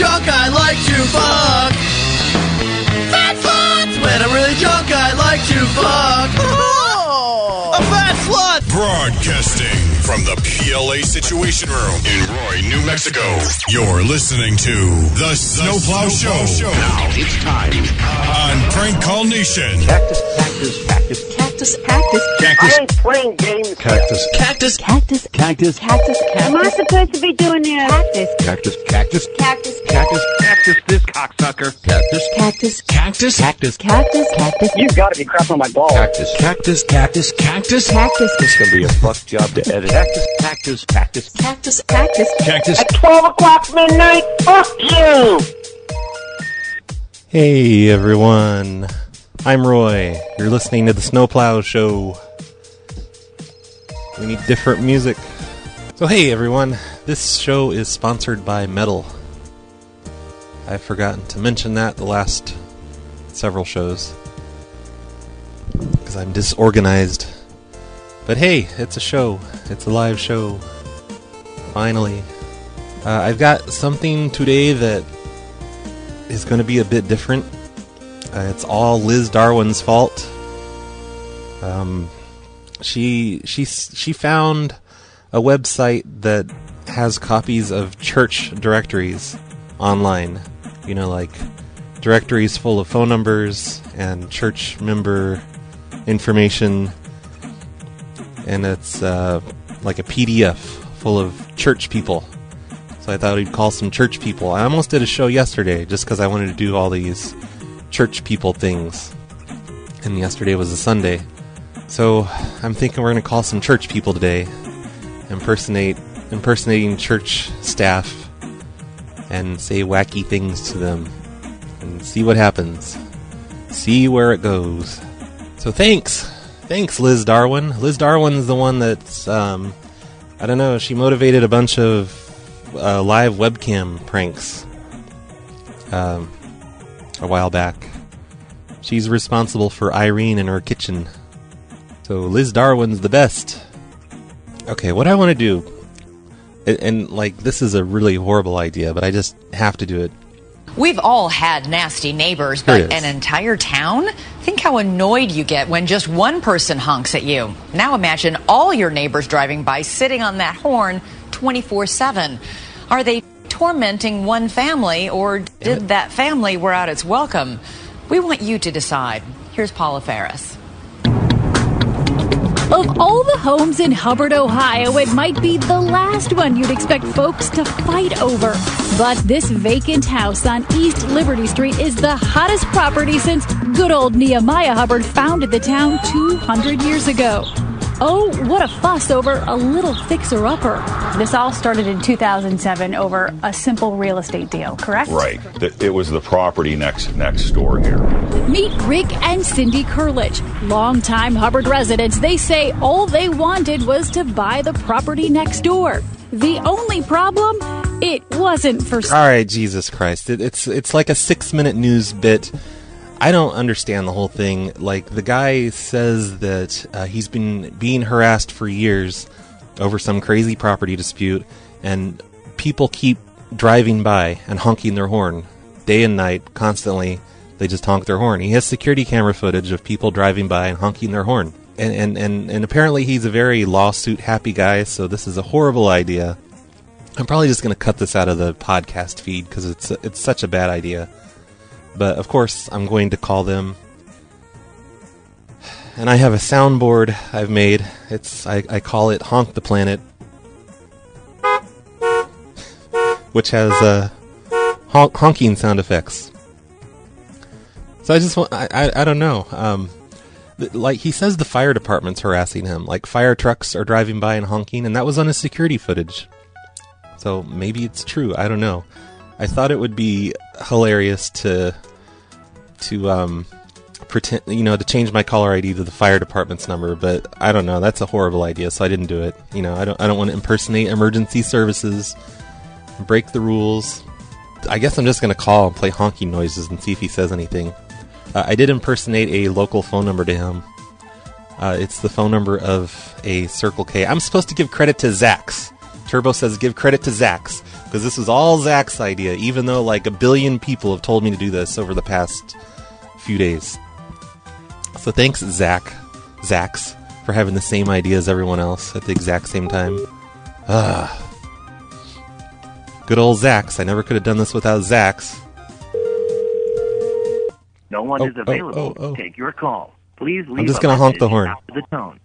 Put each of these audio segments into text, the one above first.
drunk, I like to fuck. Fat sluts! When I'm really drunk, I like to fuck. Oh, a fat slut! Broadcasting from the PLA Situation Room in Roy, New Mexico. You're listening to The Snowplow Show. Now it's time on Prank Call Nation. Cactus, cactus, cactus, Cactus, cactus, cactus, I ain't playing games. cactus, Cactus. cactus, cactus, cactus, cactus. Am I supposed to be doing this? cactus, cactus, cactus, Cactus. cactus, cactus, this cocksucker, cactus, cactus, cactus, cactus, cactus, cactus, You've gotta be crapping on my balls. cactus, cactus, cactus, cactus, cactus, This gonna be a fuck job to edit. Cactus, cactus, cactus, cactus, cactus. cactus. At 12 o'clock midnight? Fuck you! Hey everyone, I'm Roy. You're listening to the Snowplow Show. We need different music. So, hey everyone, this show is sponsored by Metal. I've forgotten to mention that the last several shows because I'm disorganized. But hey, it's a show, it's a live show. Finally. Uh, I've got something today that is going to be a bit different. Uh, it's all Liz Darwin's fault. Um, she she she found a website that has copies of church directories online. You know, like directories full of phone numbers and church member information, and it's uh, like a PDF full of church people. So I thought we'd call some church people. I almost did a show yesterday just because I wanted to do all these church people things. And yesterday was a Sunday. So I'm thinking we're going to call some church people today. Impersonate, impersonating church staff and say wacky things to them and see what happens. See where it goes. So thanks. Thanks, Liz Darwin. Liz Darwin's the one that's, um, I don't know, she motivated a bunch of uh, live webcam pranks um, a while back. She's responsible for Irene in her kitchen. So Liz Darwin's the best. Okay, what I want to do, and, and like this is a really horrible idea, but I just have to do it. We've all had nasty neighbors, but an entire town? Think how annoyed you get when just one person honks at you. Now imagine all your neighbors driving by sitting on that horn 24 7. Are they tormenting one family or did that family wear out its welcome? We want you to decide. Here's Paula Ferris. Of all the homes in Hubbard, Ohio, it might be the last one you'd expect folks to fight over. But this vacant house on East Liberty Street is the hottest property since good old Nehemiah Hubbard founded the town 200 years ago. Oh, what a fuss over a little fixer upper. This all started in 2007 over a simple real estate deal, correct? Right. It was the property next next door here. Meet Rick and Cindy Kurlich, longtime Hubbard residents. They say all they wanted was to buy the property next door. The only problem? It wasn't for All right, Jesus Christ! It, it's it's like a six-minute news bit. I don't understand the whole thing. Like the guy says that uh, he's been being harassed for years over some crazy property dispute, and people keep driving by and honking their horn day and night, constantly. They just honk their horn. He has security camera footage of people driving by and honking their horn. And and, and, and apparently he's a very lawsuit happy guy, so this is a horrible idea. I'm probably just going to cut this out of the podcast feed because it's it's such a bad idea. But of course, I'm going to call them. And I have a soundboard I've made. It's I, I call it "Honk the Planet," which has uh, honk, honking sound effects. So I just want I I, I don't know. Um, th- like he says, the fire department's harassing him. Like fire trucks are driving by and honking, and that was on his security footage. So maybe it's true. I don't know. I thought it would be hilarious to to um pretend you know to change my caller ID to the fire department's number, but I don't know. That's a horrible idea, so I didn't do it. You know, I don't I don't want to impersonate emergency services, break the rules. I guess I'm just gonna call and play honking noises and see if he says anything. Uh, I did impersonate a local phone number to him. Uh, it's the phone number of a Circle K. I'm supposed to give credit to Zax. Turbo says give credit to Zax. Because this was all Zach's idea, even though like a billion people have told me to do this over the past few days. So thanks, Zach, Zach's, for having the same idea as everyone else at the exact same time. Ah. Good old Zach's. I never could have done this without Zach's. No one Oh, is oh, available oh, oh. to take your call. Please leave I'm just gonna honk the horn. the tone.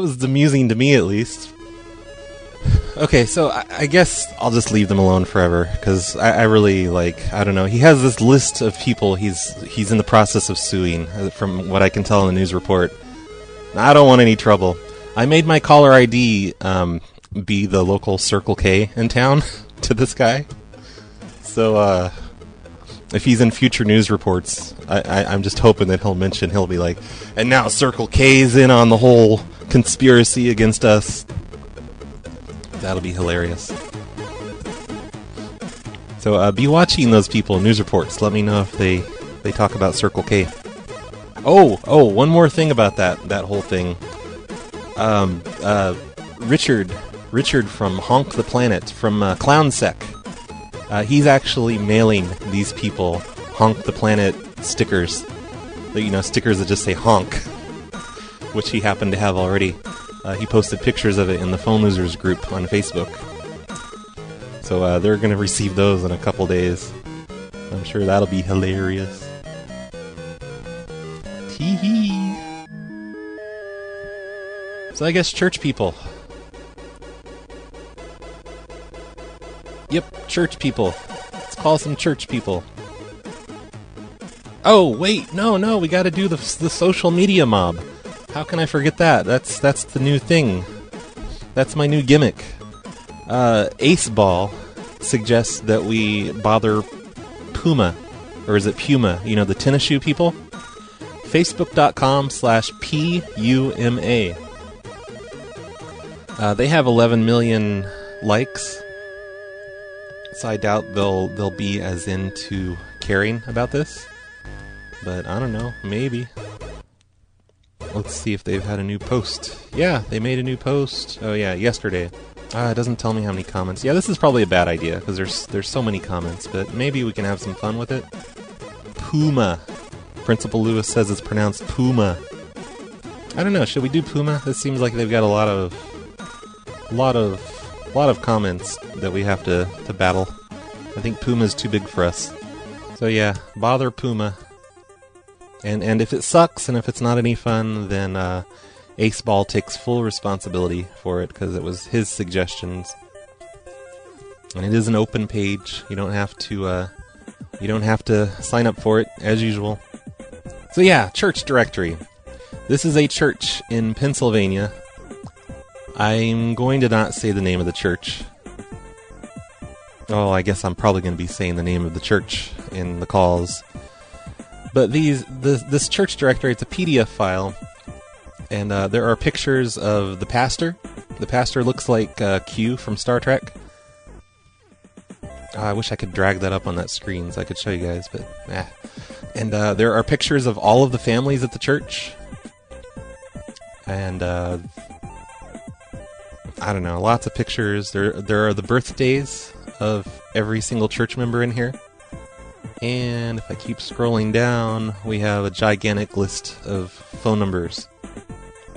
That was amusing to me, at least. Okay, so I, I guess I'll just leave them alone forever because I, I really like. I don't know. He has this list of people he's he's in the process of suing, uh, from what I can tell in the news report. I don't want any trouble. I made my caller ID um, be the local Circle K in town to this guy. So uh, if he's in future news reports, I, I'm just hoping that he'll mention he'll be like, and now Circle K's in on the whole conspiracy against us. That'll be hilarious. So uh, be watching those people news reports. Let me know if they they talk about Circle K. Oh, oh, one more thing about that that whole thing. Um, uh, Richard, Richard from Honk the Planet from uh, ClownSec. Uh, he's actually mailing these people Honk the Planet stickers. You know, stickers that just say honk, which he happened to have already. Uh, he posted pictures of it in the Phone Losers group on Facebook. So uh, they're going to receive those in a couple days. I'm sure that'll be hilarious. Tee hee. So I guess church people. Yep, church people. Let's call some church people. Oh wait, no, no, we got to do the the social media mob. How can I forget that? That's that's the new thing. That's my new gimmick. Uh, Ace Ball suggests that we bother Puma, or is it Puma? You know, the tennis shoe people. Facebook.com slash P-U-M-A. Uh, they have 11 million likes, so I doubt they'll they'll be as into caring about this. But I don't know, maybe. Let's see if they've had a new post. Yeah, they made a new post. Oh yeah, yesterday. Ah, it doesn't tell me how many comments. Yeah, this is probably a bad idea because there's there's so many comments, but maybe we can have some fun with it. Puma. Principal Lewis says it's pronounced Puma. I don't know. Should we do Puma? This seems like they've got a lot of, a lot of, a lot of comments that we have to to battle. I think Puma's too big for us. So yeah, bother Puma. And and if it sucks and if it's not any fun, then uh, Ace Ball takes full responsibility for it because it was his suggestions. And it is an open page. You don't have to uh, you don't have to sign up for it as usual. So yeah, church directory. This is a church in Pennsylvania. I'm going to not say the name of the church. Oh, I guess I'm probably going to be saying the name of the church in the calls. But these this, this church directory, it's a PDF file, and uh, there are pictures of the pastor. The pastor looks like uh, Q from Star Trek. Ah, I wish I could drag that up on that screen so I could show you guys, but eh. And uh, there are pictures of all of the families at the church, and uh, I don't know, lots of pictures. There, there are the birthdays of every single church member in here. And if I keep scrolling down, we have a gigantic list of phone numbers.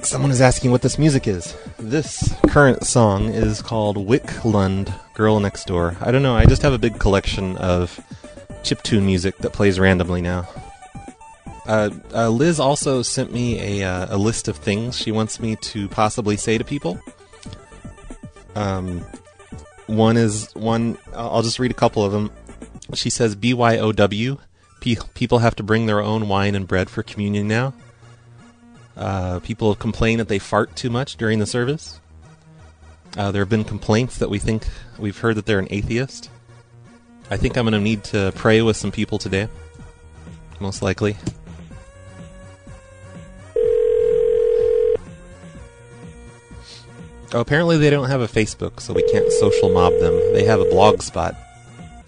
Someone is asking what this music is. This current song is called Wicklund Girl Next Door. I don't know, I just have a big collection of chiptune music that plays randomly now. Uh, uh, Liz also sent me a, uh, a list of things she wants me to possibly say to people. Um, one is one. I'll just read a couple of them. She says BYOW. Pe- people have to bring their own wine and bread for communion now. Uh, people complain that they fart too much during the service. Uh, there have been complaints that we think we've heard that they're an atheist. I think I'm going to need to pray with some people today. Most likely. Oh, apparently they don't have a Facebook, so we can't social mob them. They have a blog spot.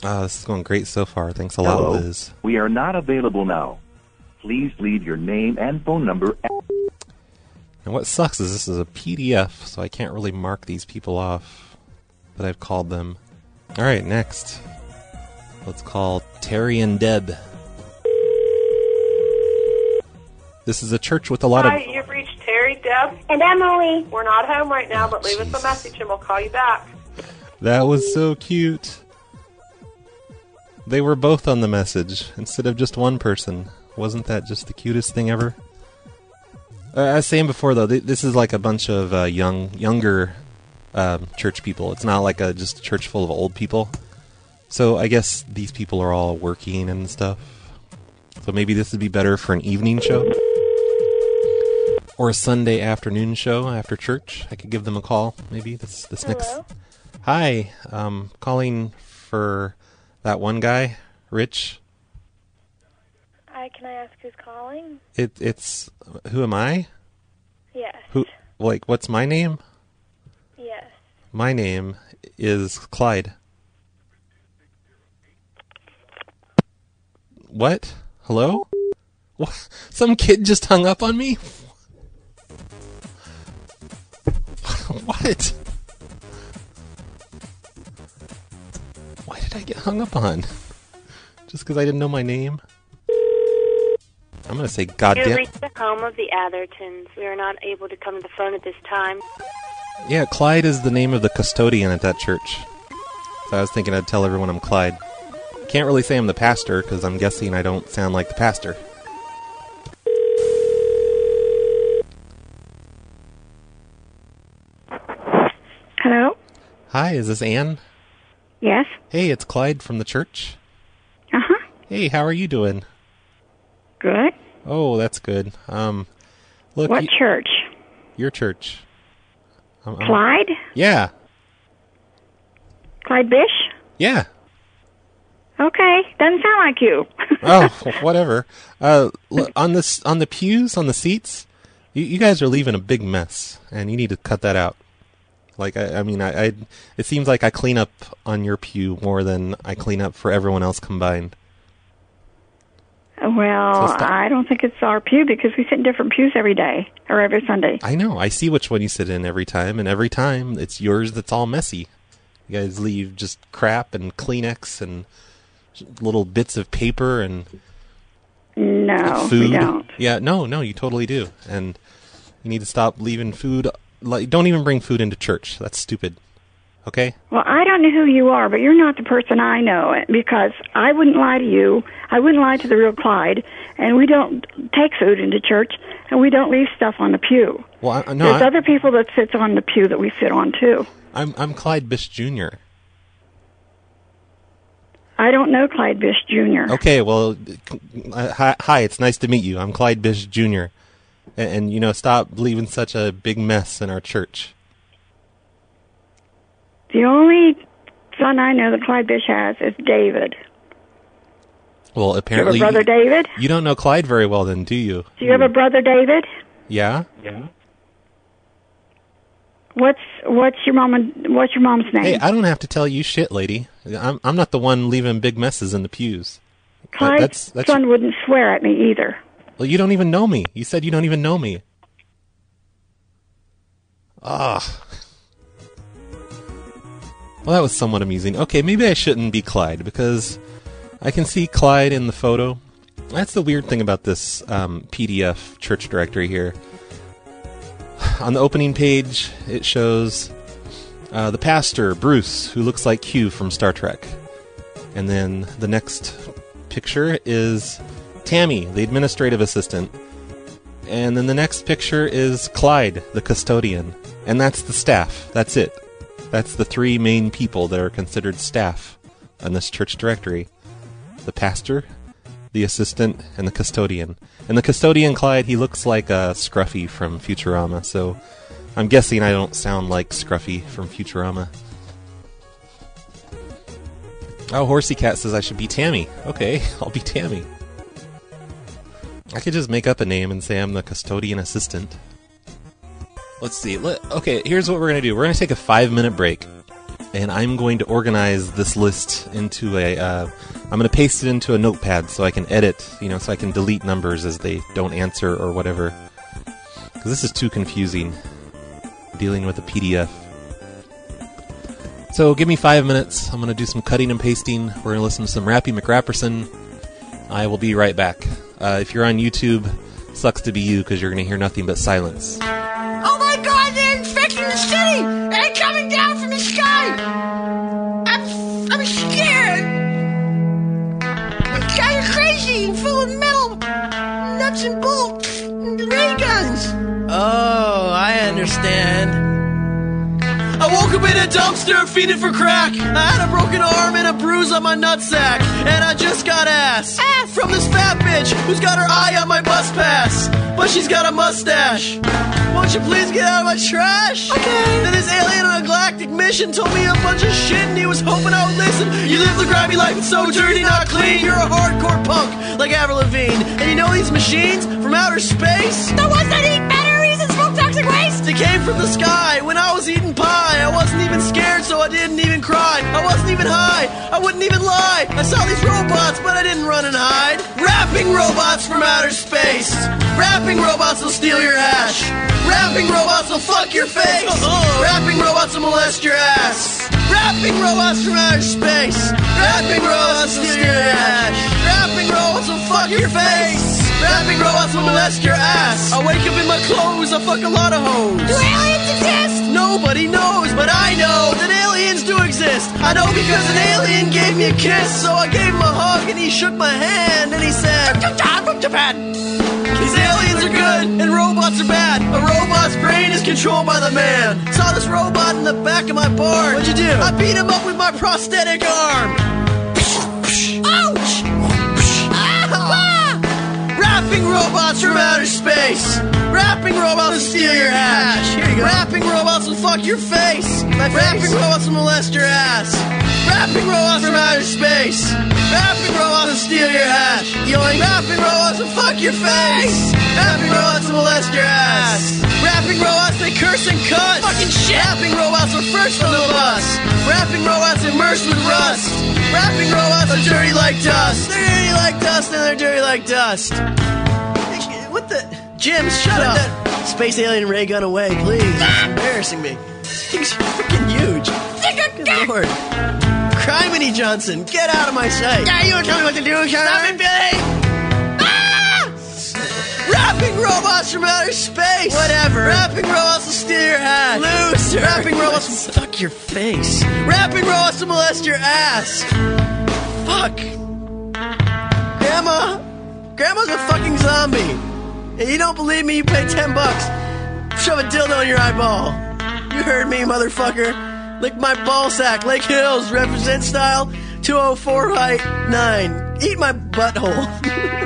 Ah, this is going great so far. Thanks a lot, Hello. Liz. We are not available now. Please leave your name and phone number. And what sucks is this is a PDF, so I can't really mark these people off that I've called them. All right, next. Let's call Terry and Deb. This is a church with a lot Hi, of. you've reached Terry, Deb, and Emily. We're not home right now, but leave us a message and we'll call you back. That was so cute. They were both on the message instead of just one person. Wasn't that just the cutest thing ever? Uh, I was saying before though, th- this is like a bunch of uh, young, younger um, church people. It's not like a just a church full of old people. So I guess these people are all working and stuff. So maybe this would be better for an evening show or a Sunday afternoon show after church. I could give them a call. Maybe this this next. Hi, um, calling for that one guy, Rich. Hi, can I ask who's calling? It it's who am I? Yes. Who like what's my name? Yes. My name is Clyde. What? Hello? What? Some kid just hung up on me? what? Did I get hung up on? Just because I didn't know my name? I'm gonna say You goddamn. reached the home of the Athertons. We are not able to come to the phone at this time. Yeah, Clyde is the name of the custodian at that church. So I was thinking I'd tell everyone I'm Clyde. Can't really say I'm the pastor because I'm guessing I don't sound like the pastor. Hello? Hi, is this Anne? Yes? Hey, it's Clyde from the church. Uh huh. Hey, how are you doing? Good. Oh, that's good. Um, look, What y- church? your church. Um, um, Clyde? Yeah, Clyde Bish? yeah. Okay. Doesn't sound like you. oh, whatever. Uh, on this, on the pews, on the seats, you, you guys are leaving a big mess, and you need to cut that out. Like, I, I mean, I, I, it seems like I clean up on your pew more than I clean up for everyone else combined. well, So. I don't think it's our pew because we sit in different pews every day or every Sunday. I know. I see which one you sit in every time, and every time it's yours that's all messy. You guys leave just crap and Kleenex and little bits of paper and No, food. we don't. Yeah, no, no, you totally do. And you need to stop leaving food. Like, don't even bring food into church. That's stupid. Okay? Well, I don't know who you are, but you're not the person I know because I wouldn't lie to you. I wouldn't lie to the real Clyde, and we don't take food into church, and we don't leave stuff on the pew. Well, I, no, There's I, other people that sits on the pew that we sit on too. I'm I'm Clyde Bish Jr. I don't know Clyde Bish Jr. Okay, well, uh, hi, hi, it's nice to meet you. I'm Clyde Bish Jr. And, and you know, stop leaving such a big mess in our church. The only son I know that Clyde Bish has is David. Well, Do you have apparently a brother David? you don't know Clyde very well, then, do you? Do you have a brother David? Yeah. Yeah. What's what's your mom and what's your mom's name? Hey, I don't have to tell you shit, lady. I'm I'm not the one leaving big messes in the pews. That- Clyde's that's that's son wouldn't swear at me either. Well, you don't even know me. You said you don't even know me. Ah. Well, that was somewhat amusing. Okay, maybe I shouldn't be Clyde because I can see Clyde in the photo. That's the weird thing about this um, PDF church directory here. on the opening page, it shows uh, the pastor, Bruce, who looks like Q from Star Trek. And then the next picture is Tammy, the administrative assistant. And then the next picture is Clyde, the custodian. And that's the staff. That's it. That's the three main people that are considered staff on this church directory the pastor, the assistant, and the custodian. And the custodian, Clyde, he looks like a Scruffy from Futurama, so I'm guessing I don't sound like Scruffy from Futurama. Oh, Horsey Cat says I should be Tammy. Okay, I'll be Tammy. I could just make up a name and say I'm the custodian assistant. Let's see. Let, okay, here's what we're going to do. We're going to take a five minute break, and I'm going to organize this list into a. Uh, I'm going to paste it into a notepad so I can edit, you know, so I can delete numbers as they don't answer or whatever. Because this is too confusing dealing with a PDF. So give me five minutes. I'm going to do some cutting and pasting. We're going to listen to some Rappy McRapperson. I will be right back. Uh, if you're on YouTube, sucks to be you because you're going to hear nothing but silence. Dumpster feeding for crack. I had a broken arm and a bruise on my nutsack. And I just got ass. Ass! From this fat bitch who's got her eye on my bus pass. But she's got a mustache. Won't you please get out of my trash? Okay. Then this alien on a galactic mission told me a bunch of shit and he was hoping I would listen. You live the grimy life, it's so dirty, not clean. You're a hardcore punk like Avril Lavigne. And you know these machines from outer space? That and smoke toxic waste? They came from the sky when I was eating pie. I wasn't even scared, so I didn't even cry. I wasn't even high. I wouldn't even lie. I saw these robots, but I didn't run and hide. Rapping robots from outer space. Rapping robots will steal your hash. Rapping robots will fuck your face. Uh-huh. Rapping robots will molest your ass. Rapping robots from outer space. Rapping robots will steal your hash. Rapping robots will fuck your face. Rapping robots will molest your ass. I wake up in my clothes, I fuck a lot of hoes. Do aliens exist? Nobody knows, but I know that aliens do exist. I know because an alien gave me a kiss, so I gave him a hug and he shook my hand and he said, I'm from Japan. These aliens are good and robots are bad. A robot's brain is controlled by the man. Saw this robot in the back of my barn. What'd you do? I beat him up with my prosthetic arm. Rapping robots from outer space. Rapping robots will steal your hash. Here you go. Rapping robots will fuck your face. Rapping robots will molest your ass. Rapping robots from outer space. Rapping robots will steal your hash. Yoink. Rapping robots will fuck your face. Rapping robots will molest your ass. Rapping robots they curse and cuss. Fucking shit. Rapping robots were first on the bus. Rapping robots immersed with rust. Rapping robots are dirty like dust. They're dirty like dust and they're dirty like dust. What the? Jim, shut up. That space alien ray gun away, please. It's embarrassing me. This thing's freaking huge. Good lord. Criminy Johnson, get out of my sight. Yeah, you don't tell me what to do, Stop it, Billy! Ah! Rapping robots from outer space! Whatever. Rapping robots will steal your hat. Loser. Rapping robots will fuck your face. Rapping robots will molest your ass. Fuck. Grandma. Grandma's a fucking zombie. And you don't believe me, you pay 10 bucks. Shove a dildo in your eyeball. You heard me, motherfucker. Lick my ball sack. Lake Hills, represent style. 204 height 9. Eat my butthole.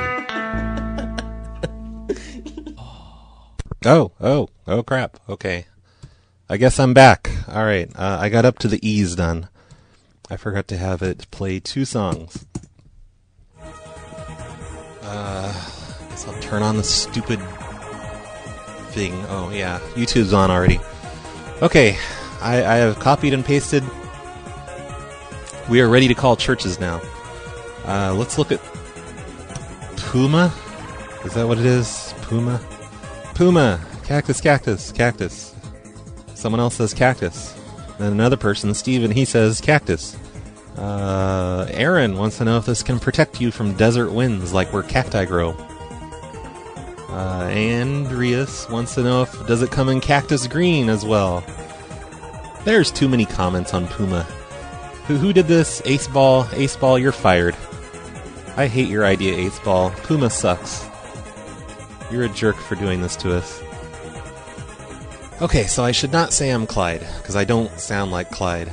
Oh, oh, oh crap. Okay. I guess I'm back. All right. Uh, I got up to the E's done. I forgot to have it play two songs. Uh, Guess I'll turn on the stupid thing. Oh, yeah. YouTube's on already. Okay. I, I have copied and pasted. We are ready to call churches now. Uh, let's look at Puma. Is that what it is? Puma? Puma, cactus, cactus, cactus. Someone else says cactus. Then another person, Steven, he says cactus. Uh, Aaron wants to know if this can protect you from desert winds like where cacti grow. Uh, Andreas wants to know if does it come in cactus green as well. There's too many comments on Puma. Who who did this? Ace Ball, Ace Ball, you're fired. I hate your idea, Ace Ball. Puma sucks. You're a jerk for doing this to us. Okay, so I should not say I'm Clyde, because I don't sound like Clyde.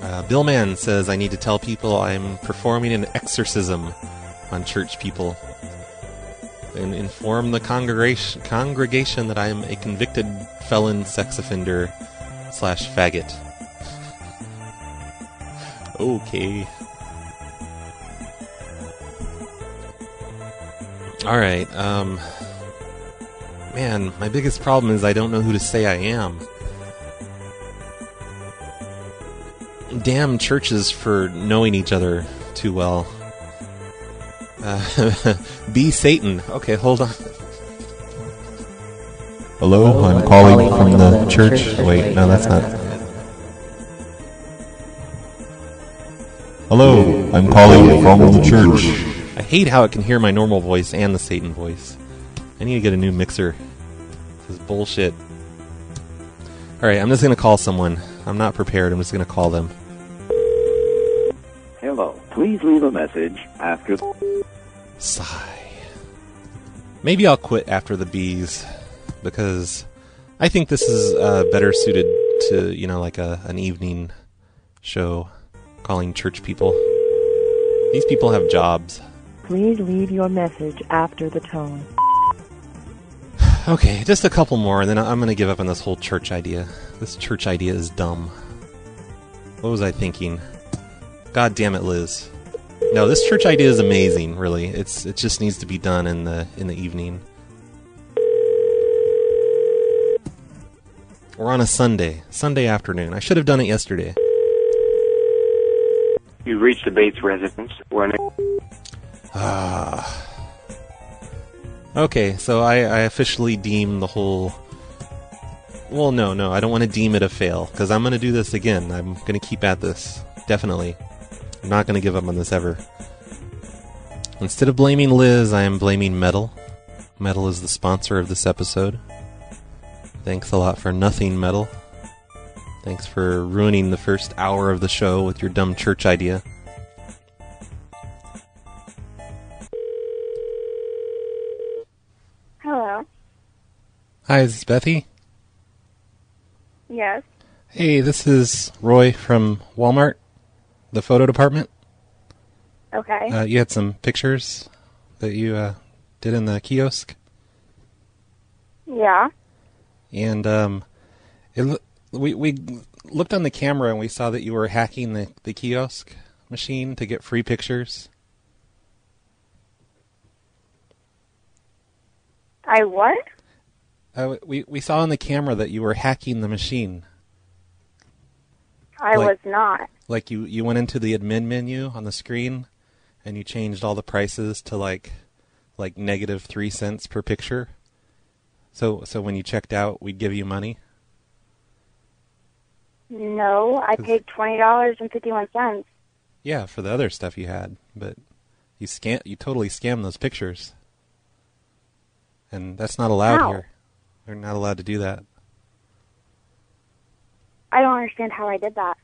Uh, Bill Mann says I need to tell people I'm performing an exorcism on church people. And inform the congregation, congregation that I am a convicted felon sex offender slash faggot. okay. Alright, um. Man, my biggest problem is I don't know who to say I am. Damn churches for knowing each other too well. Uh, be Satan. Okay, hold on. Hello, I'm calling from the church. Wait, no, that's not. Hello, I'm calling from the church. I hate how it can hear my normal voice and the Satan voice. I need to get a new mixer. This is bullshit. Alright, I'm just gonna call someone. I'm not prepared, I'm just gonna call them. Hello. Please leave a message after. Sigh. Maybe I'll quit after the bees because I think this is uh, better suited to you know like a an evening show calling church people. These people have jobs. Please leave your message after the tone. Okay, just a couple more, and then I'm going to give up on this whole church idea. This church idea is dumb. What was I thinking? God damn it, Liz. No, this church idea is amazing. Really, it's it just needs to be done in the in the evening. Or on a Sunday, Sunday afternoon. I should have done it yesterday. You've reached the Bates residence. We're in Ah. Okay, so I, I officially deem the whole. Well, no, no, I don't want to deem it a fail because I'm going to do this again. I'm going to keep at this definitely. I'm not going to give up on this ever. Instead of blaming Liz, I am blaming Metal. Metal is the sponsor of this episode. Thanks a lot for nothing, Metal. Thanks for ruining the first hour of the show with your dumb church idea. Hello. Hi, is this Bethy? Yes. Hey, this is Roy from Walmart, the photo department. Okay. Uh, you had some pictures that you uh, did in the kiosk, yeah. and um, it, we we looked on the camera and we saw that you were hacking the, the kiosk machine to get free pictures. I what? Uh, we we saw on the camera that you were hacking the machine. I Like- was not. Like you you went into the admin menu on the screen, and you changed all the prices to like like negative three cents per picture. So so when you checked out, we'd give you money. No, I paid twenty dollars and fifty one cents. Yeah, for the other stuff you had, but you scam you totally scammed those pictures, and that's not allowed How? here. They're not allowed to do that. I don't understand how I did that.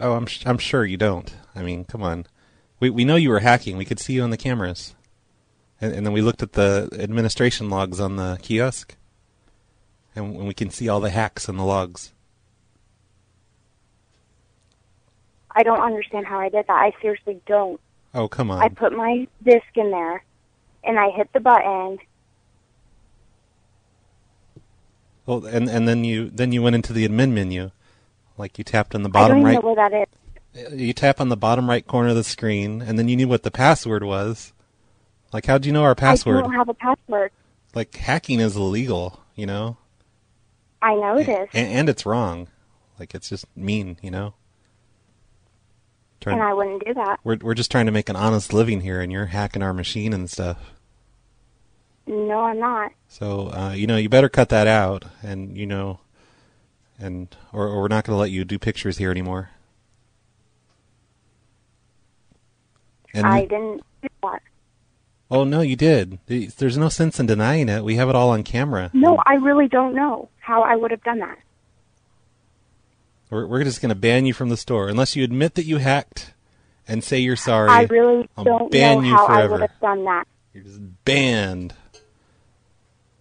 Oh, I'm sh- I'm sure you don't. I mean, come on. We we know you were hacking. We could see you on the cameras, and, and then we looked at the administration logs on the kiosk, and, and we can see all the hacks in the logs. I don't understand how I did that. I seriously don't. Oh, come on. I put my disc in there, and I hit the button. Well, and and then you then you went into the admin menu, like you tapped on the I don't bottom right. know where that is. Uh, you tap on the bottom right corner of the screen, and then you knew what the password was. Like, how do you know our password? I don't have a password. Like, hacking is illegal, you know, I know it is, and, and it's wrong. Like, it's just mean, you know. Trying- and I wouldn't do that. we're we're just trying to make an honest living here, and you're hacking our machine and stuff. No, I'm not. So, uh, you know, you better cut that out, and you know, and or, or we're not going to let you do pictures here anymore. And I didn't do that. Oh no, you did. There's no sense in denying it. We have it all on camera. No, I really don't know how I would have done that. We're, we're just going to ban you from the store unless you admit that you hacked and say you're sorry. I really I'll don't ban know you how I would have done that. You're just banned.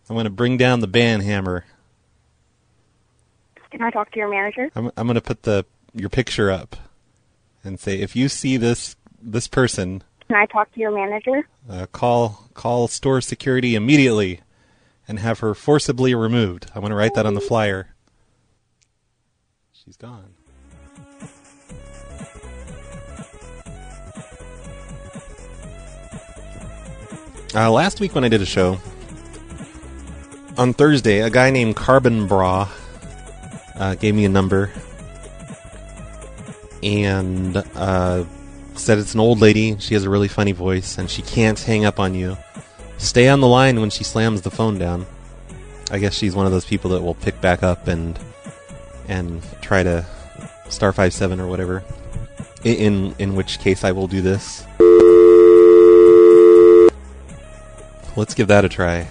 I'm going to bring down the ban hammer. Can I talk to your manager? I'm, I'm going to put the your picture up and say if you see this this person, Can I talk to your manager? uh, call call store security immediately and have her forcibly removed. I'm going to write that on the flyer. She's gone. Uh, last week when I did a show on Thursday, a guy named Carbon Bra uh, gave me a number and uh, said it's an old lady. She has a really funny voice and she can't hang up on you. Stay on the line when she slams the phone down. I guess she's one of those people that will pick back up and and try to star five seven or whatever. In in which case I will do this. Let's give that a try.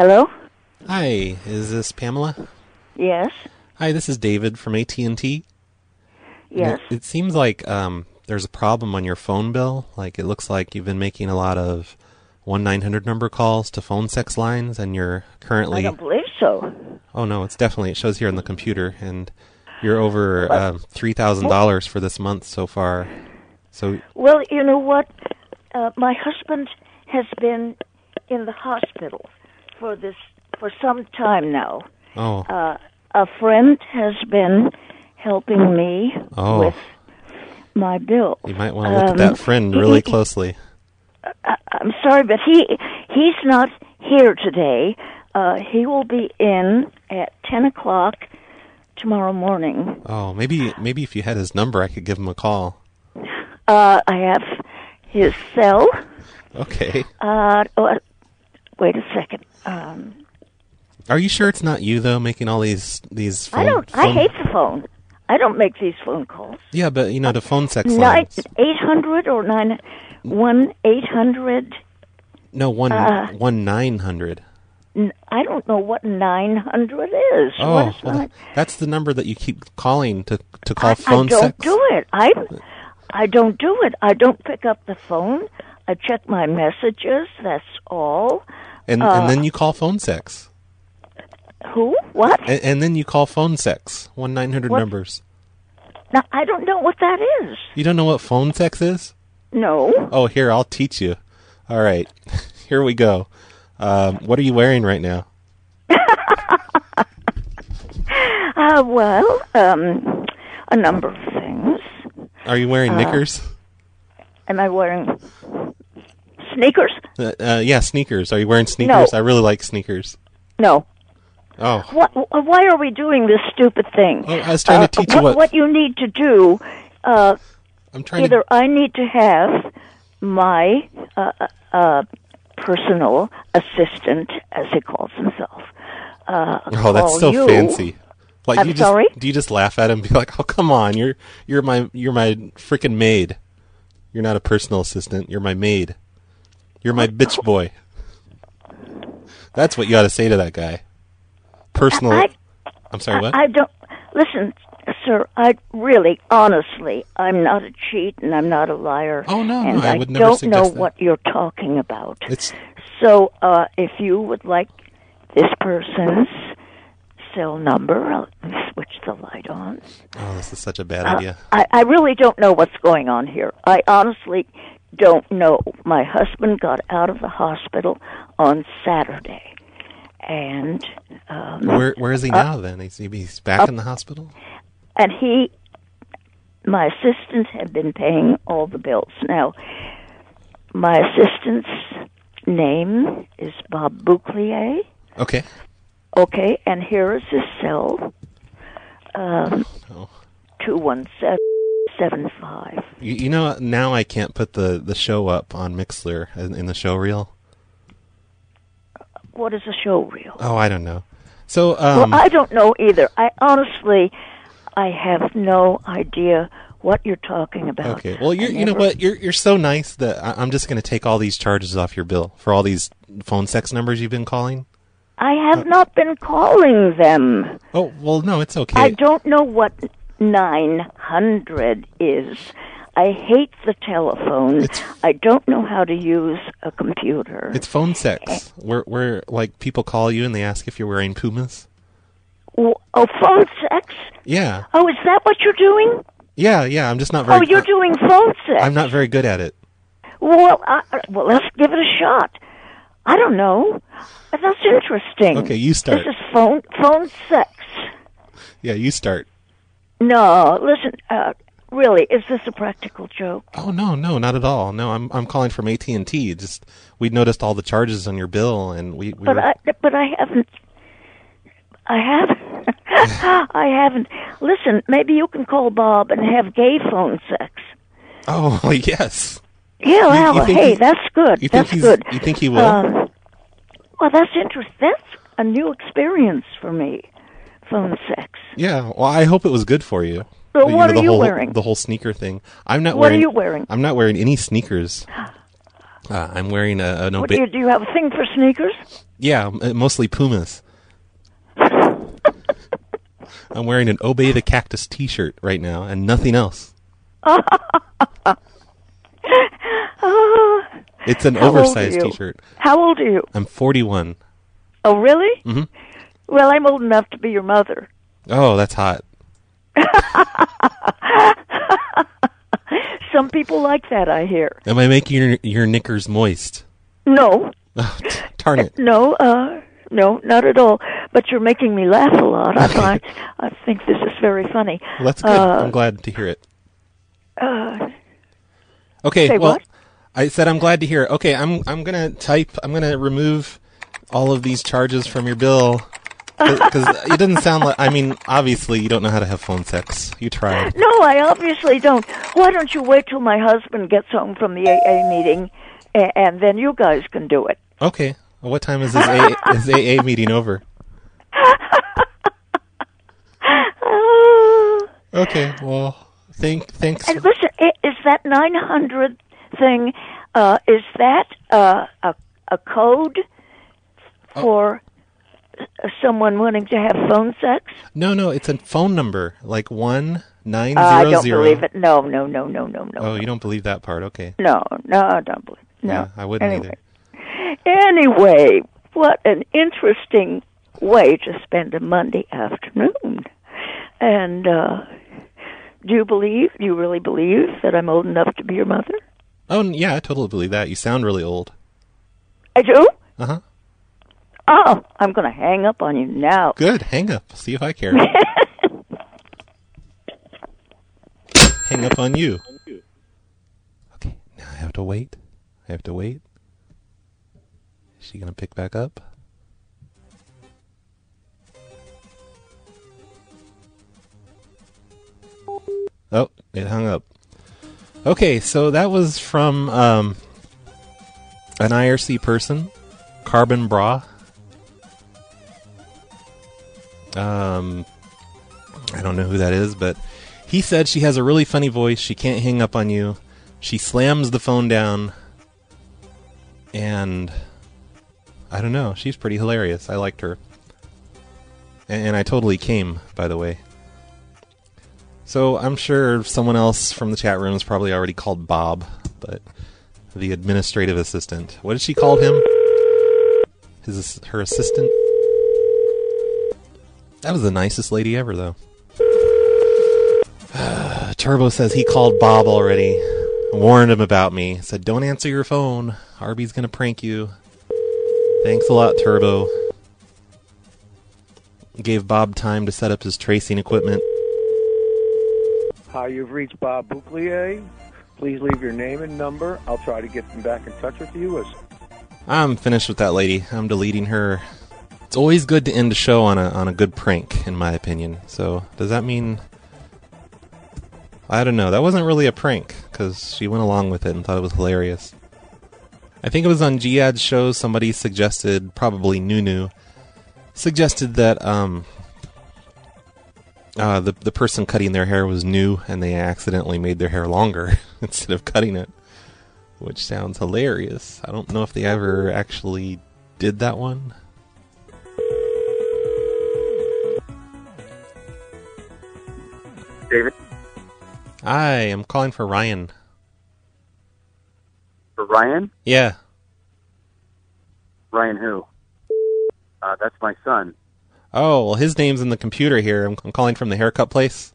Hello? Hi, is this Pamela? Yes. Hi, this is David from AT and T. Yes. It, it seems like um, there's a problem on your phone bill. Like it looks like you've been making a lot of one nine hundred number calls to phone sex lines, and you're currently... I don't believe so. Oh no, it's definitely it shows here on the computer, and you're over uh, three thousand dollars for this month so far. So Well, you know what? Uh, my husband has been in the hospital for this for some time now. oh Uh, a friend has been helping me oh, with my bill. you might want to look at Um, that friend really he- closely. I, I'm sorry, but he he's not here today. Uh, he will be in at ten o'clock tomorrow morning. Oh, maybe maybe if you had his number, I could give him a call. Uh, I have his cell. Okay. Uh, oh, wait a second. Um, Are you sure it's not you though making all these these phone? I don't. I hate the phone. I don't make these phone calls. Yeah, but you know the phone sex lines. eight hundred or nine one eight hundred. No, one uh, one nine hundred. I don't know what nine hundred is. Oh, is well, that's the number that you keep calling to to call I, phone I don't sex. do it. I I don't do it. I don't pick up the phone. I check my messages. That's all. And Uh, and then you call phone sex. Who? What? And, and then you call phone sex. One nine hundred numbers. Now I don't know what that is. You don't know what phone sex is? No. Oh, here I'll teach you. All right, here we go. Um, what are you wearing right now? Uh, well, um, a number of things. Are you wearing Uh, knickers? Am I wearing sneakers? Uh, uh, yeah, sneakers. Are you wearing sneakers? No. I really like sneakers. No. Oh, What? Why are we doing this stupid thing? Oh, I was trying to Uh, teach you what- What you need to do. Uh, I'm trying either I need to have my uh, uh, personal assistant, as he calls himself. Uh, Oh, that's so you. fancy. Like I'm you just, sorry. Do you just laugh at him and be like, "Oh, come on, you're you're my you're my freaking maid. You're not a personal assistant. You're my maid. You're my bitch boy." That's what you got to say to that guy. Personal. I- I'm sorry. What? I, I don't listen, sir. I really, honestly, I'm not a cheat and I'm not a liar. Oh, no, no, and I I, would never don't know that. what you're talking about. It's So, uh, if you would like this person's cell number, I'll switch the light on. oh, this is such a bad Uh, idea. I, I really don't know what's going on here. I honestly don't know. My husband got out of the hospital on Saturday, and um, Where where is he uh, now? Then he's he's back up- in the hospital. and he, my assistants have been paying all the bills. Now, my assistant's name is Bob Bouclier. Okay. Okay, and here is his cell. Um, Oh. two one seven seven five. You, you know now I can't put the the show up on Mixler in, in the show reel. What is a show reel? Oh, I don't know. So um, well, I don't know either. I honestly, I have no idea what you're talking about. Okay. Well, you're, you know what? You're you're so nice that I, I'm just going to take all these charges off your bill for all these phone sex numbers you've been calling. I have not been calling them. Oh well, no, it's okay. I don't know what 900 is. I hate the telephone. I don't know how to use a computer. It's phone sex, eh. where where like people call you and they ask if you're wearing Pumas. Oh, phone sex? Yeah, Oh, is that what you're doing? yeah, yeah. I'm just not very. Oh, you're doing phone sex. I'm not very good at it. Well, I, well, let's give it a shot. I don't know. That's interesting. Okay, you start. This is phone phone sex. Yeah, you start. No, listen. Uh, really, is this a practical joke? Oh no, no, not at all. No, I'm I'm calling from AT and T. Just we noticed all the charges on your bill, and we. we But were, I, but I haven't. I haven't. I haven't. Listen, maybe you can call Bob and have gay phone sex. oh yes. Yeah, You- well, you think hey, he- that's good. You think that's good. You think he will? Um, well, that's interesting. That's a new experience for me. Phone sex. yeah. Well, I hope it was good for you. So You what know, the are you whole, wearing? The whole sneaker thing. I'm not What are wearing. you wearing? I'm not wearing any sneakers. Uh, I'm wearing a, an do, you, do you have a thing for sneakers? Yeah, uh, mostly Pumas. I'm wearing an Obey the Cactus T-shirt right now, and nothing else. It's an How oversized? T-shirt. How old are you? I'm 41. Oh, really? hmm Well, I'm old enough to be your mother. Oh, that's hot. Some people like that, I hear. Am I making your your knickers moist? No, Oh, t- darn it! no, uh, no, not at all. But you're making me laugh a lot. I find, I think this is very funny. Well, that's good. Uh, I'm glad to hear it. uh, Okay, Say well, what? I said I'm glad to hear it. Okay, I'm I'm gonna type. I'm gonna remove all of these charges from your bill because it doesn't sound like. I mean, obviously you don't know how to have phone sex. You tried. no, I obviously don't. Why don't you wait till my husband gets home from the AA meeting, and, and then you guys can do it. Okay. Well, what time is this A- is AA meeting over? Okay. Well, thank thanks. And listen, is that 900 thing, uh, is that uh, a, a code Oh. for someone wanting to have phone sex? No, no, it's a phone number like one nine Uh, I don't zero. believe it. No, no, no, no, no, no. Oh, you don't believe that part? Okay. No, no, I don't believe It. No. Yeah, I wouldn't anyway. either. Anyway, what an interesting way to spend a Monday afternoon. And uh, do you believe, do you really believe that I'm old enough to be your mother? Oh, yeah, I totally believe that. You sound really old. I do? Uh huh. Oh, I'm going to hang up on you now. Good. Hang up. See if I care. Hang up on you. Okay. Now I have to wait. I have to wait. Is she gonna pick back up? Oh, it hung up. Okay, so that was from um, an IRC person, Carbon Bra. Um, I don't know who that is, but he said she has a really funny voice. She can't hang up on you. She slams the phone down, and I don't know. She's pretty hilarious. I liked her, and, and I totally came. By the way. So I'm sure someone else from the chat room is probably already called Bob, but the administrative assistant. What did she call him? His her assistant. That was the nicest lady ever, though. Turbo says he called Bob already, warned him about me. Said, "Don't answer your phone. Arby's gonna prank you." Thanks a lot, Turbo. Gave Bob time to set up his tracing equipment. Hi, you've reached Bob Bouclier. Please leave your name and number. I'll try to get them back in touch with you. As I'm finished with that lady. I'm deleting her. It's always good to end a show on a on a good prank, in my opinion. So does that mean? I don't know. That wasn't really a prank because she went along with it and thought it was hilarious. I think it was on Jihad's show. Somebody suggested, probably Nunu, suggested that um Uh, the the person cutting their hair was new, and they accidentally made their hair longer instead of cutting it, which sounds hilarious. I don't know if they ever actually did that one. David, Hi, I'm calling for Ryan. for Ryan? Yeah. Ryan who? Uh, that's my son. Oh, well, his name's in the computer here. I'm, I'm calling from the haircut place.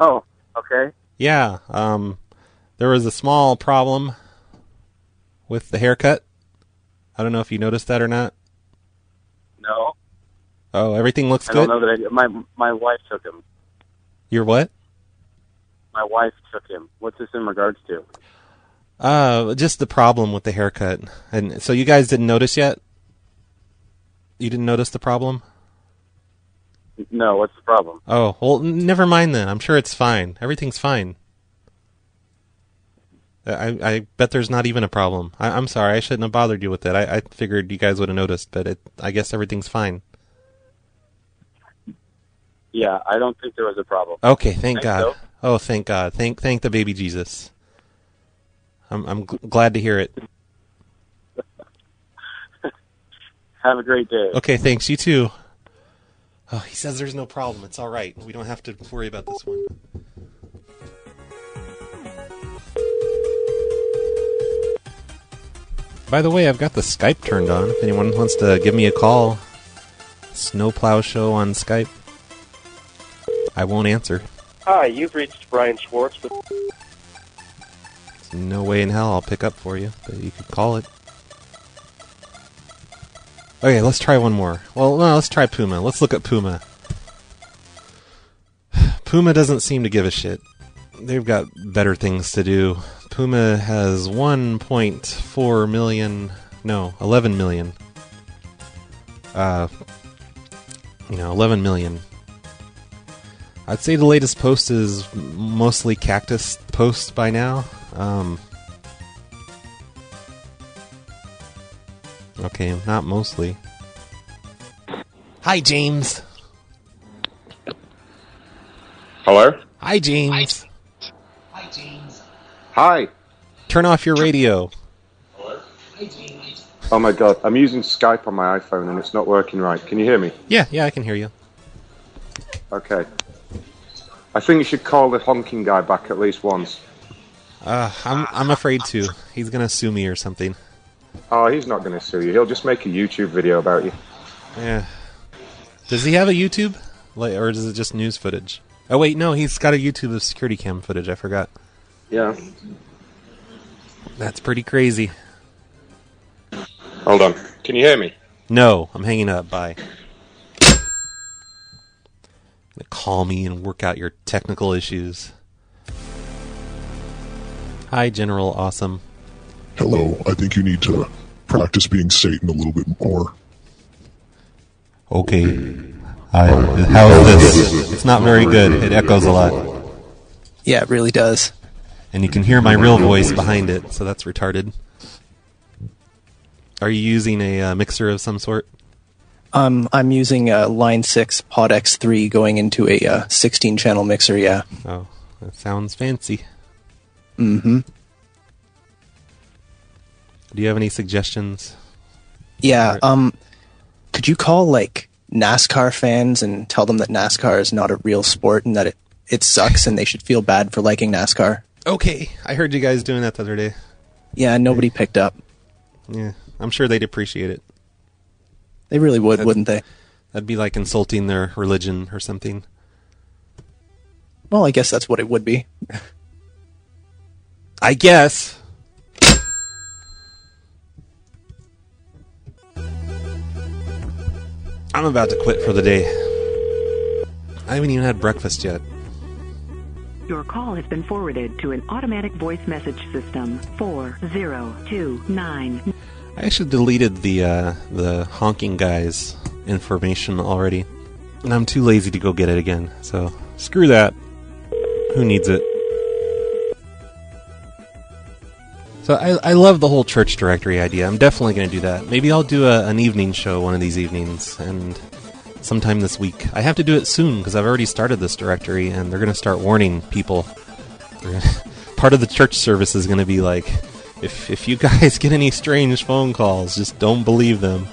Oh, okay. Yeah. Um, there was a small problem with the haircut. I don't know if you noticed that or not. No, Oh, everything looks I good. don't know that I, my my wife took him. Your what? My wife took him. What's this in regards to? Uh, just the problem with the haircut. And so you guys didn't notice yet? You didn't notice the problem? No, what's the problem? Oh, well, n- never mind then. I'm sure it's fine. Everything's fine. I, I bet there's not even a problem. I, I'm sorry. I shouldn't have bothered you with it. I, I figured you guys would have noticed, but it, I guess everything's fine. Yeah, I don't think there was a problem. Okay, thank Think God. so? Oh, thank God. Thank thank the baby Jesus. I'm I'm gl- glad to hear it. Have a great day. Okay, thanks. You too. Oh, he says there's no problem. It's all right. We don't have to worry about this one. By the way, I've got the Skype turned on. If anyone wants to give me a call, Snowplow Show on Skype. I won't answer. Hi, you've reached Brian Schwartz with There's no way in hell I'll pick up for you, but you could call it. Okay, let's try one more. Well, no, let's try Puma. Let's look at Puma. Puma doesn't seem to give a shit. They've got better things to do. Puma has 1.4 million, no, 11 million. Uh, you know, 11 million. I'd say the latest post is mostly cactus posts by now. Um, okay, not mostly. Hi, James. Hello? Hi, James. Hi. James. Hi. Turn off your radio. Hello. Hi, James. Oh my god, I'm using Skype on my iPhone and it's not working right. Can you hear me? Yeah, yeah, I can hear you. Okay. I think you should call the honking guy back at least once. Uh, I'm I'm afraid to. He's gonna sue me or something. Oh, he's not to sue you. He'll just make a YouTube video about you. Yeah. Does he have a YouTube? Like, or is it just news footage? Oh wait, no, he's got a YouTube of security cam footage. I forgot. Yeah. That's pretty crazy. Hold on. Can you hear me? No, I'm hanging up. Bye. Call me and work out your technical issues. Hi, General Awesome. Hello, I think you need to practice being Satan a little bit more. Okay. Hi. How is this? It's not very good. It echoes a lot. Yeah, it really does. And you can hear my real voice behind it, so that's retarded. Are you using a uh, mixer of some sort? Um, I'm using a Line 6 Pod X3 going into a uh, 16 channel mixer, yeah. Oh, that sounds fancy. Mm hmm. Do you have any suggestions? Yeah, um, could you call, like, NASCAR fans and tell them that NASCAR is not a real sport and that it, it sucks and they should feel bad for liking NASCAR? Okay, I heard you guys doing that the other day. Yeah, nobody picked up. Yeah, I'm sure they'd appreciate it. They really would, That'd- wouldn't they? That'd be like insulting their religion or something. Well, I guess that's what it would be. I guess. I'm about to quit for the day. I haven't even had breakfast yet. Your call has been forwarded to an automatic voice message system. 4029. I actually deleted the uh, the honking guy's information already, and I'm too lazy to go get it again. So screw that. Who needs it? So I, I love the whole church directory idea. I'm definitely going to do that. Maybe I'll do a, an evening show one of these evenings and sometime this week. I have to do it soon because I've already started this directory, and they're going to start warning people. Part of the church service is going to be like, if if you guys get any strange phone calls, just don't believe them.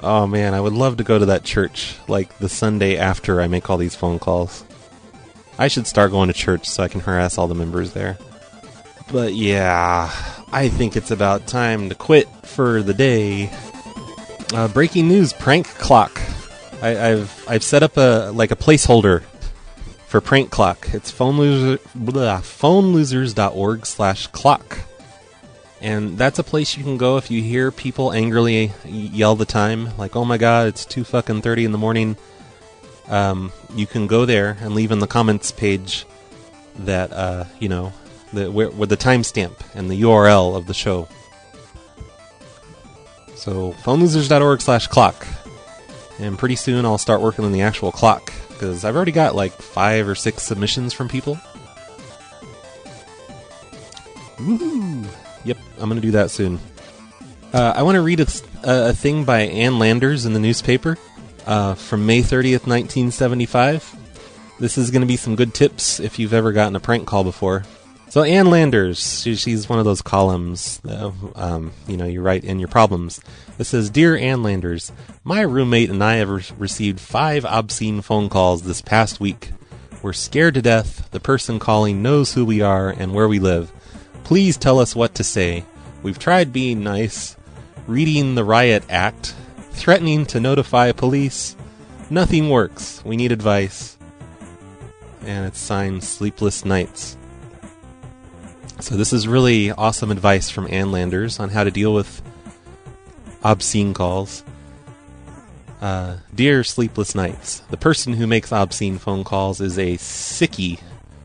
Oh man, I would love to go to that church like the Sunday after I make all these phone calls. I should start going to church so I can harass all the members there. But yeah, I think it's about time to quit for the day. Uh, breaking news: prank clock. I, I've I've set up a like a placeholder for prank clock. It's phone loser blah, phonelosers.org slash clock. And that's a place you can go if you hear people angrily yell the time, like, oh my god, it's 2 fucking 30 in the morning. Um, you can go there and leave in the comments page that, uh, you know, the, where, with the timestamp and the URL of the show. So, phonelosers.org slash clock. And pretty soon I'll start working on the actual clock, because I've already got like five or six submissions from people. Woohoo! Yep, I'm going to do that soon. Uh, I want to read a, a, a thing by Ann Landers in the newspaper uh, from May 30th, 1975. This is going to be some good tips if you've ever gotten a prank call before. So Ann Landers, she, she's one of those columns, uh, um, you know, you write in your problems. It says, "Dear Ann Landers, my roommate and I have re- received five obscene phone calls this past week. We're scared to death. The person calling knows who we are and where we live. Please tell us what to say. We've tried being nice, reading the riot act, threatening to notify police. Nothing works. We need advice." And it's signed "Sleepless Nights." So this is really awesome advice from Ann Landers on how to deal with obscene calls. Uh, Dear Sleepless Nights, the person who makes obscene phone calls is a sickie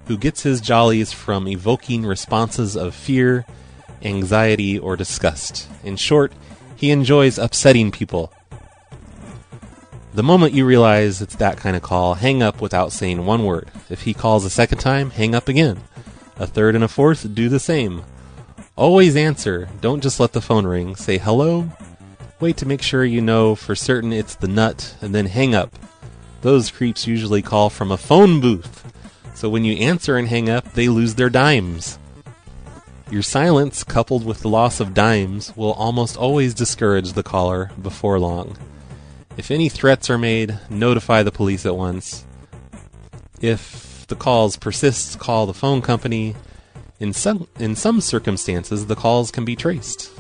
who gets his jollies from evoking responses of fear, anxiety, or disgust. In short, he enjoys upsetting people. The moment you realize it's that kind of call, hang up without saying one word. If he calls a second time, hang up again. A third and a fourth, do the same. Always answer. Don't just let the phone ring. Say hello. Wait to make sure you know for certain it's the nut, and then hang up. Those creeps usually call from a phone booth. So when you answer and hang up, they lose their dimes. Your silence, coupled with the loss of dimes, will almost always discourage the caller before long. If any threats are made, notify the police at once. If the calls persist, call the phone company. In some in some circumstances, the calls can be traced.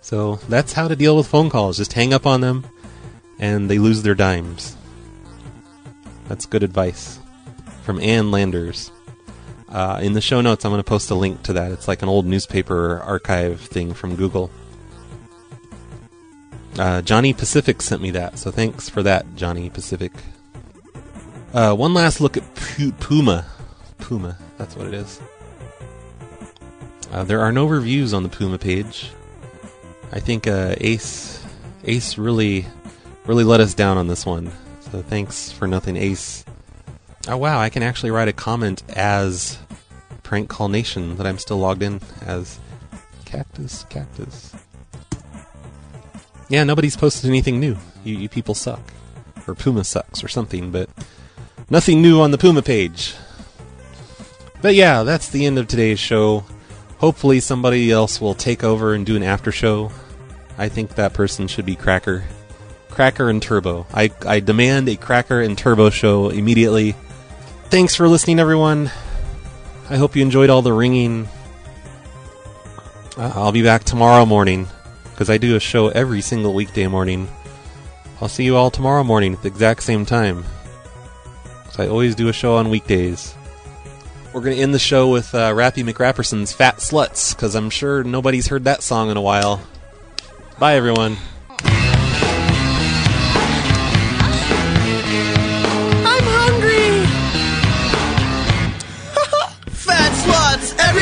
So that's how to deal with phone calls. Just hang up on them, and they lose their dimes. That's good advice from Ann Landers. Uh, in the show notes, I'm going to post a link to that. It's like an old newspaper archive thing from Google. Uh, Johnny Pacific sent me that, so thanks for that, Johnny Pacific. Uh, one last look at Pu- Puma. Puma, that's what it is. Uh, there are no reviews on the Puma page. I think uh, Ace Ace really really let us down on this one. So thanks for nothing, Ace. Oh wow, I can actually write a comment as Prank Call Nation that I'm still logged in as Cactus Cactus. Yeah, nobody's posted anything new. You, you people suck. Or Puma sucks or something, but nothing new on the Puma page. But yeah, that's the end of today's show. Hopefully somebody else will take over and do an after show. I think that person should be Cracker. Cracker and Turbo. I, I demand a Cracker and Turbo show immediately. Thanks for listening, everyone. I hope you enjoyed all the ringing. Uh, I'll be back tomorrow morning because I do a show every single weekday morning. I'll see you all tomorrow morning at the exact same time. I always do a show on weekdays. We're going to end the show with uh, Rappy McRapperson's Fat Sluts because I'm sure nobody's heard that song in a while. Bye, everyone.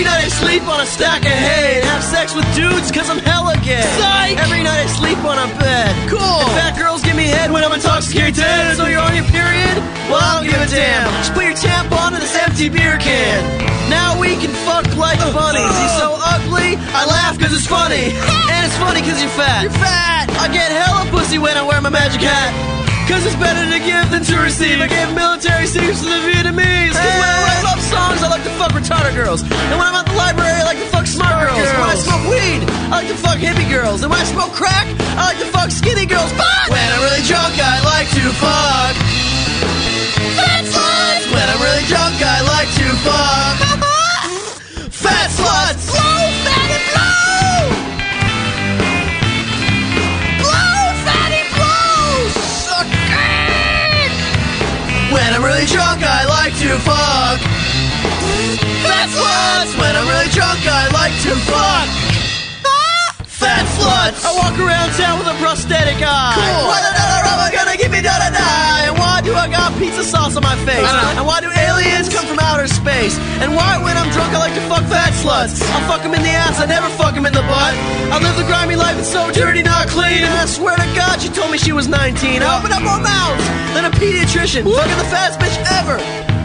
Every night I sleep on a stack of hay and have sex with dudes cause I'm hella gay. Psych! Every night I sleep on a bed. Cool! And fat girls give me head when I'm intoxicated. So you're on your period? Well, I don't give a damn. Just put your tampon in this empty beer can. Now we can fuck like bunnies. He's so ugly, I I laugh cause it's funny. and it's funny cause you're fat. You're fat. I get hella pussy when I wear my magic hat. Cause it's better to give than to receive. I gave military secrets to the Vietnamese. Cause when I write love songs, I like to fuck retarded girls. And when I'm at the library, I like to fuck smart, girls. When I smoke weed, I like to fuck hippie girls. And when I smoke crack, I like to fuck skinny girls. But when I'm really drunk, I like to fuck. Fat sluts! When I'm really drunk, I like to fuck. Fat sluts! I'm really drunk, I like to fuck. Fat sluts! When I'm really drunk, I like to fuck. Fat sluts! I walk around town with a prosthetic eye. Cool. Why the dollar am I gonna me da da da? And why do I got pizza sauce on my face? Uh-huh. And why do aliens come from outer space? And why, when I'm drunk, I like to fuck fat sluts? I fuck them in the ass, I never fuck them in the butt. I live the grimy life, it's so dirty, not clean. And I swear to God, she told me she was 19. I open up more mouths than a pediatrician. Fucking the fattest bitch ever.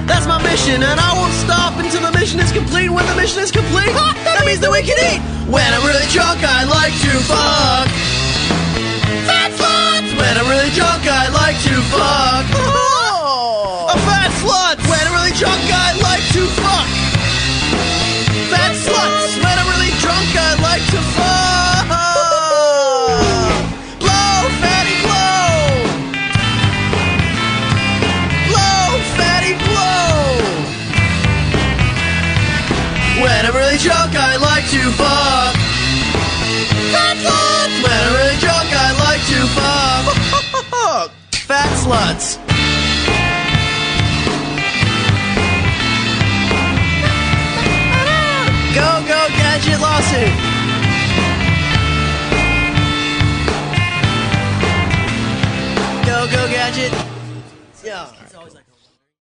That's my mission, and I won't stop until the mission is complete. When the mission is complete, that means that we can eat. When I'm really drunk, I like to fuck. Fat sluts! When I'm really drunk, I like sluts.